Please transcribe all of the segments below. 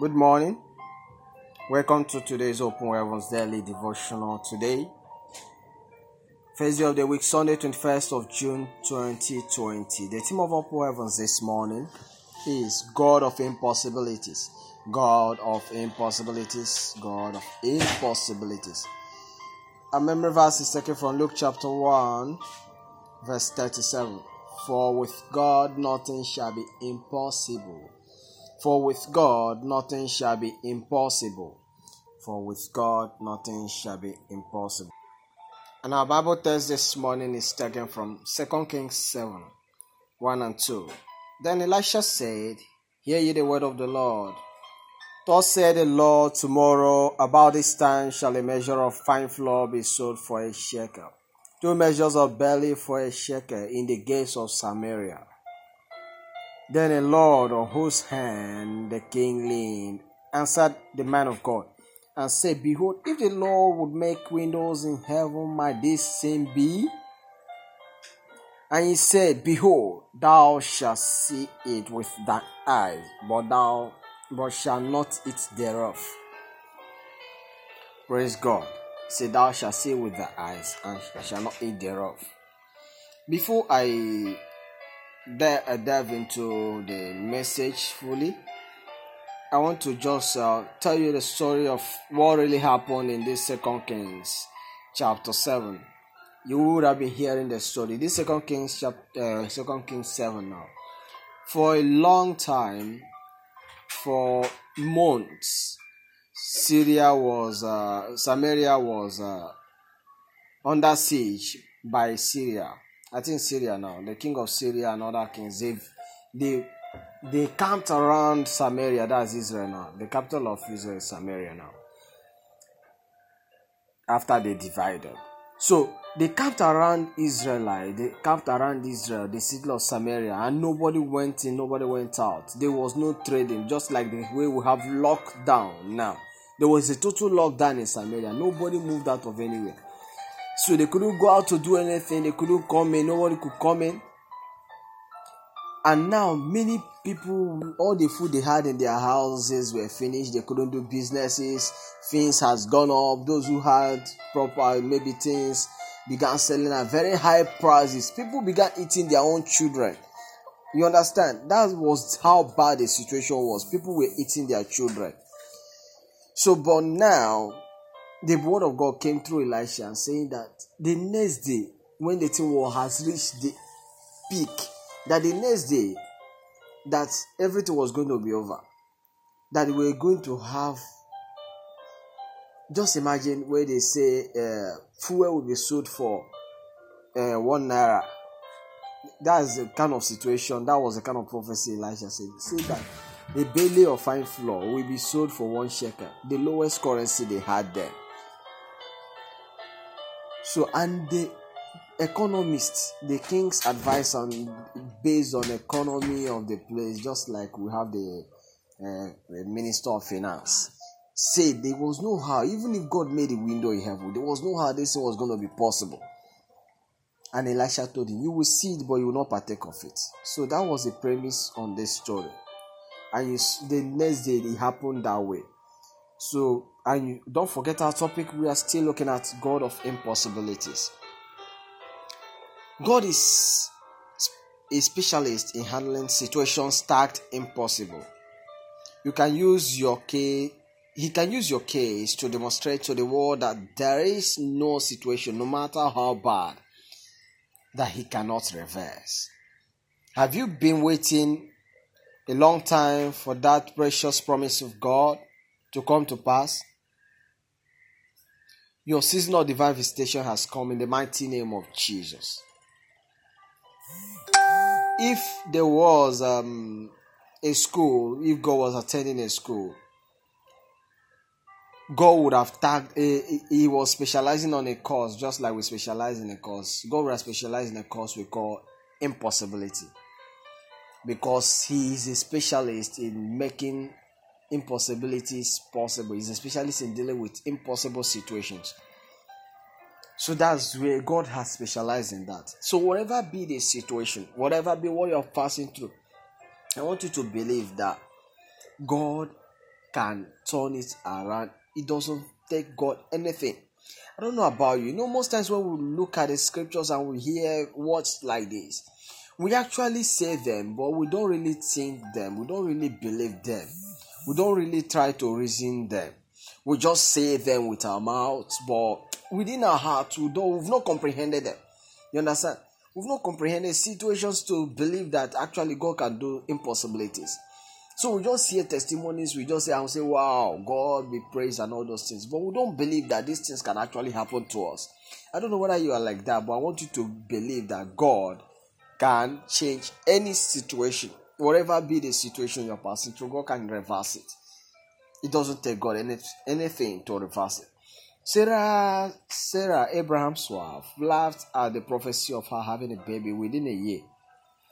Good morning. Welcome to today's Open Heavens Daily Devotional. Today, first day of the week, Sunday, 21st of June 2020. The theme of Open Heavens this morning is God of Impossibilities. God of Impossibilities. God of Impossibilities. Our memory verse is taken from Luke chapter 1, verse 37. For with God nothing shall be impossible. For with God nothing shall be impossible. For with God nothing shall be impossible. And our Bible text this morning is taken from 2 Kings 7 1 and 2. Then Elisha said, Hear ye the word of the Lord. Thus said the Lord, Tomorrow about this time shall a measure of fine flour be sold for a shekel, two measures of barley for a shekel in the gates of Samaria. Then a Lord on whose hand the king leaned answered the man of God and said, Behold, if the Lord would make windows in heaven, might this same be? And he said, Behold, thou shalt see it with thine eyes, but thou but shalt not eat thereof. Praise God. Say, Thou shalt see with thy eyes, and shalt not eat thereof. Before I I dive into the message fully, I want to just uh, tell you the story of what really happened in this Second Kings chapter seven. You would have been hearing the story. This Second Kings chapter, uh, Second Kings seven now. For a long time, for months, Syria was, uh, Samaria was uh, under siege by Syria I think Syria now, the king of Syria and other kings, they they they camped around Samaria, that's Israel now. The capital of Israel is Samaria now. After they divided. So they camped around Israelite, they camped around Israel, the city of Samaria, and nobody went in, nobody went out. There was no trading, just like the way we have lockdown now. There was a total lockdown in Samaria. Nobody moved out of anywhere. So they couldn't go out to do anything, they couldn't come in, nobody could come in. And now many people, all the food they had in their houses were finished, they couldn't do businesses, things has gone up. Those who had proper maybe things began selling at very high prices. People began eating their own children. You understand? That was how bad the situation was. People were eating their children. So, but now the word of God came through Elisha and saying that the next day, when the thing war has reached the peak, that the next day, that everything was going to be over, that we were going to have. Just imagine where they say uh, fuel will be sold for uh, one naira. That's the kind of situation. That was the kind of prophecy Elisha said. Say that a bale of fine flour will be sold for one shekel, the lowest currency they had then. So, and the economists, the king's advice on based on economy of the place, just like we have the, uh, the minister of finance, said there was no how, even if God made a window in heaven, there was no how this was going to be possible. And Elisha told him, You will see it, but you will not partake of it. So that was the premise on this story. And you, the next day, it happened that way. So, and don't forget our topic, we are still looking at God of impossibilities. God is a specialist in handling situations tagged impossible. You can use your case, he can use your case to demonstrate to the world that there is no situation, no matter how bad, that he cannot reverse. Have you been waiting a long time for that precious promise of God to come to pass? Your season of divine visitation has come in the mighty name of Jesus. If there was um, a school, if God was attending a school, God would have tagged, uh, he was specializing on a course, just like we specialize in a course. God would have specialized in a course we call impossibility. Because he is a specialist in making impossibilities possible. He's a specialist in dealing with impossible situations. So that's where God has specialized in that. So whatever be the situation, whatever be what you're passing through, I want you to believe that God can turn it around. It doesn't take God anything. I don't know about you. You know, most times when we look at the scriptures and we hear words like this, we actually say them, but we don't really think them. We don't really believe them. We don't really try to reason them. We just say them with our mouths, but within our hearts, we don't, we've not comprehended them. You understand? We've not comprehended situations to believe that actually God can do impossibilities. So we just hear testimonies, we just say and say, Wow, God be praised and all those things. But we don't believe that these things can actually happen to us. I don't know whether you are like that, but I want you to believe that God can change any situation, whatever be the situation you're passing through, God can reverse it. It doesn't take God any, anything to reverse it. Sarah, Sarah, Abraham's wife, laughed at the prophecy of her having a baby within a year.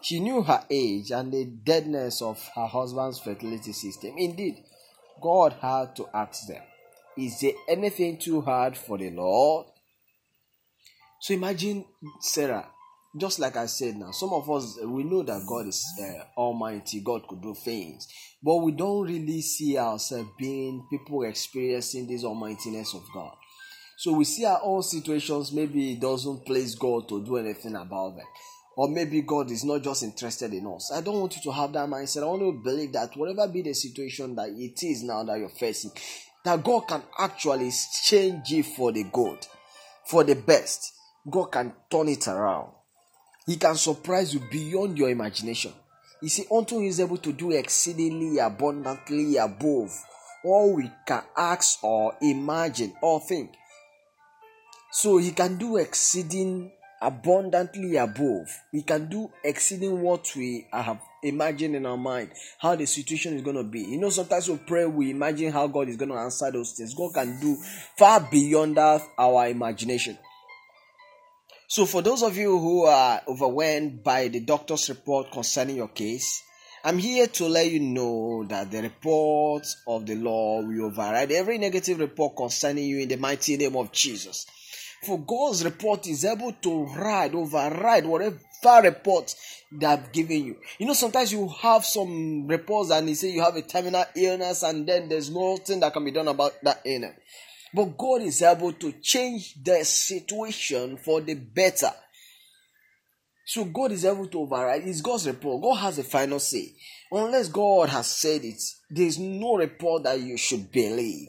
She knew her age and the deadness of her husband's fertility system. Indeed, God had to ask them, Is there anything too hard for the Lord? So imagine Sarah, just like I said now, some of us we know that God is uh, Almighty, God could do things, but we don't really see ourselves being people experiencing this almightiness of God. So we see our own situations, maybe it doesn't please God to do anything about them. Or maybe God is not just interested in us. I don't want you to have that mindset. I want you to believe that whatever be the situation that it is now that you're facing, that God can actually change it for the good, for the best. God can turn it around. He can surprise you beyond your imagination. You see, until He is able to do exceedingly abundantly above all we can ask or imagine or think. So He can do exceeding abundantly above. He can do exceeding what we have imagined in our mind, how the situation is going to be. You know, sometimes we pray, we imagine how God is going to answer those things. God can do far beyond our imagination. So, for those of you who are overwhelmed by the doctor's report concerning your case, I'm here to let you know that the report of the law will override every negative report concerning you in the mighty name of Jesus. For God's report is able to ride, override whatever report they have given you. You know, sometimes you have some reports and they say you have a terminal illness and then there's nothing that can be done about that illness. But God is able to change the situation for the better. So God is able to override. It's God's report. God has the final say. Unless God has said it, there is no report that you should believe.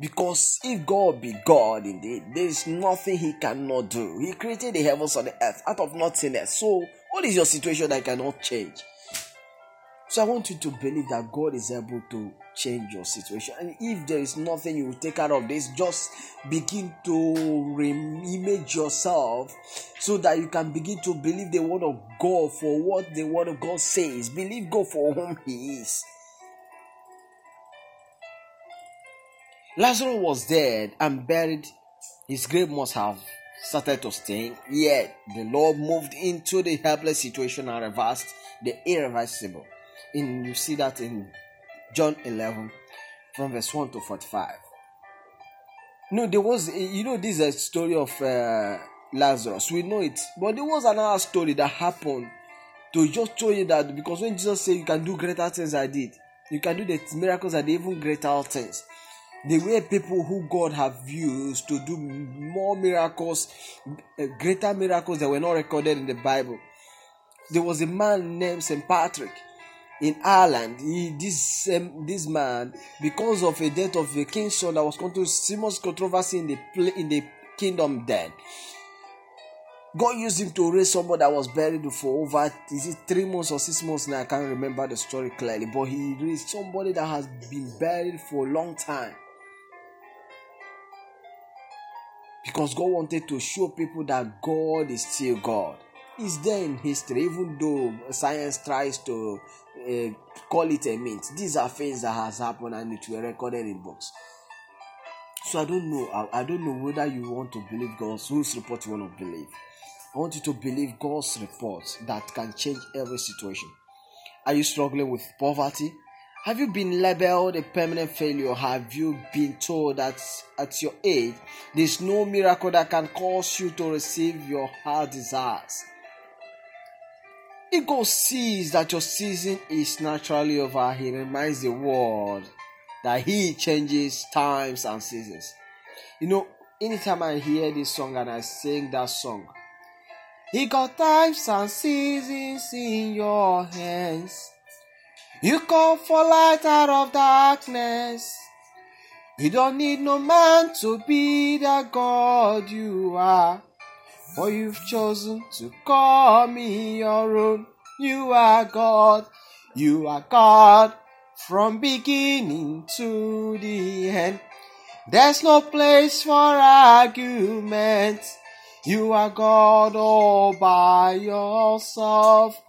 Because if God be God indeed, there is nothing He cannot do. He created the heavens and the earth out of nothingness. So, what is your situation that cannot change? So, I want you to believe that God is able to change your situation. And if there is nothing you will take out of this, just begin to re-image yourself so that you can begin to believe the word of God for what the word of God says. Believe God for whom He is. Lazarus was dead and buried. His grave must have started to stink. Yet the Lord moved into the helpless situation and reversed the irreversible. In you see that in John 11 from verse 1 to 45. No, there was, you know, this is a story of uh, Lazarus. We know it. But there was another story that happened to just show you that because when Jesus said, You can do greater things I did, you can do the miracles did, even greater things. The way people who God have used to do more miracles, uh, greater miracles that were not recorded in the Bible. There was a man named St. Patrick in Ireland, he, this um, this man, because of a death of a king's son that was going to serious controversy in the in the kingdom then. God used him to raise somebody that was buried for over is it three months or six months now? I can't remember the story clearly, but he raised somebody that has been buried for a long time. Because God wanted to show people that God is still God is there in history, even though science tries to uh, call it a myth. These are things that has happened and it were recorded in books. So I don't know. I, I don't know whether you want to believe God's whose report you want to believe. I want you to believe God's report that can change every situation. Are you struggling with poverty? Have you been labeled a permanent failure? Have you been told that at your age there's no miracle that can cause you to receive your heart desires? God sees that your season is naturally over, He reminds the world that He changes times and seasons. You know, anytime I hear this song and I sing that song, He got times and seasons in your hands. You call for light out of darkness. You don't need no man to be the God you are. For you've chosen to call me your own. You are God. You are God from beginning to the end. There's no place for argument. You are God all by yourself.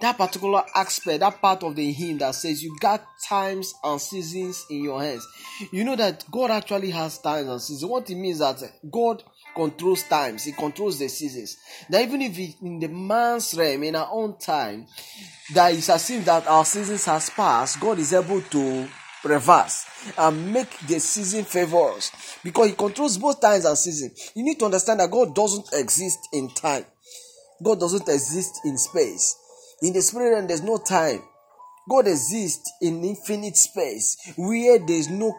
That particular aspect, that part of the hymn that says you got times and seasons in your hands. You know that God actually has times and seasons. What it means that God controls times, He controls the seasons. That even if in the man's realm, in our own time, that as if that our seasons has passed, God is able to reverse and make the season favor us because He controls both times and seasons. You need to understand that God doesn't exist in time. God doesn't exist in space. In the spirit realm, there's no time. God exists in infinite space where there's no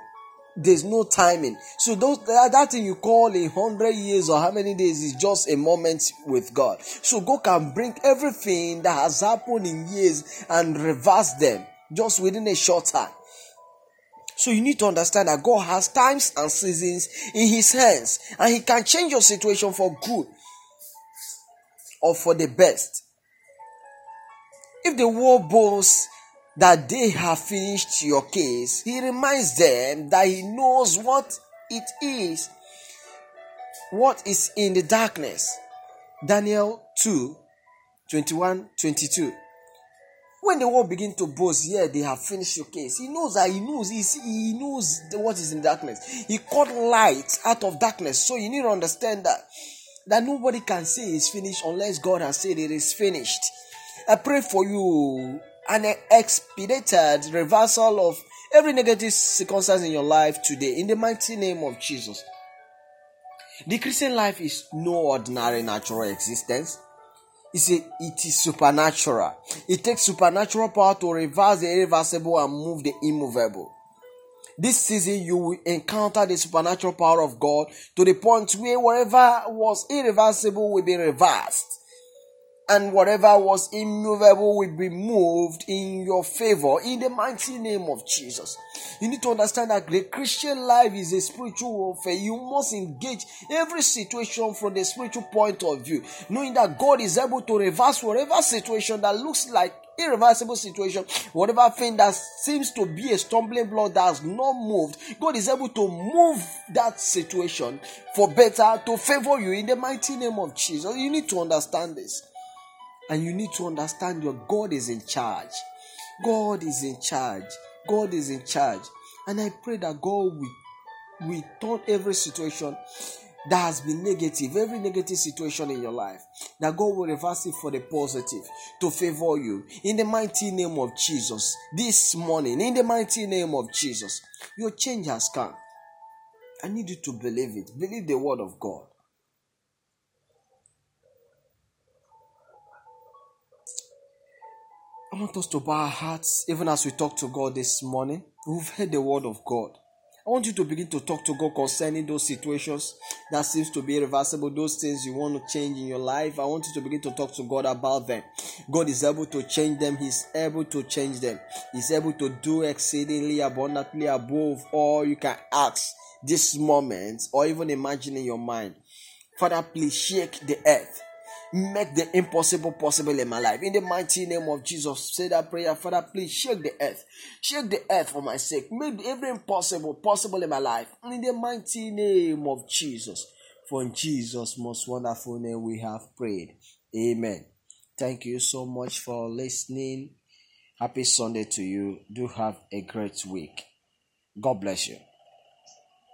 there's no timing. So those that, that thing you call a hundred years or how many days is just a moment with God. So God can bring everything that has happened in years and reverse them just within a short time. So you need to understand that God has times and seasons in his hands and he can change your situation for good or for the best. If the world boasts that they have finished your case, he reminds them that he knows what it is, what is in the darkness. Daniel 2 21 22. When the world begin to boast, yeah, they have finished your case. He knows that he knows, he, knows what is in darkness. He called light out of darkness. So you need to understand that that nobody can say it's finished unless God has said it is finished. I pray for you an expedited reversal of every negative circumstance in your life today in the mighty name of Jesus. The Christian life is no ordinary natural existence. It's a, it is supernatural. It takes supernatural power to reverse the irreversible and move the immovable. This season, you will encounter the supernatural power of God to the point where whatever was irreversible will be reversed and whatever was immovable will be moved in your favor in the mighty name of Jesus. You need to understand that the Christian life is a spiritual warfare. You must engage every situation from the spiritual point of view, knowing that God is able to reverse whatever situation that looks like irreversible situation, whatever thing that seems to be a stumbling block that has not moved, God is able to move that situation for better to favor you in the mighty name of Jesus. You need to understand this. And you need to understand your God is in charge. God is in charge. God is in charge. And I pray that God will, will turn every situation that has been negative, every negative situation in your life, that God will reverse it for the positive to favor you. In the mighty name of Jesus, this morning, in the mighty name of Jesus, your change has come. I need you to believe it. Believe the word of God. I want us to bow our hearts even as we talk to God this morning. We've heard the word of God. I want you to begin to talk to God concerning those situations that seems to be irreversible, those things you want to change in your life. I want you to begin to talk to God about them. God is able to change them. He's able to change them. He's able to do exceedingly abundantly above all you can ask this moment or even imagine in your mind. Father, please shake the earth make the impossible possible in my life. In the mighty name of Jesus, say that prayer, Father, please shake the earth. Shake the earth for my sake. Make every impossible possible in my life. In the mighty name of Jesus. For in Jesus' most wonderful name we have prayed. Amen. Thank you so much for listening. Happy Sunday to you. Do have a great week. God bless you.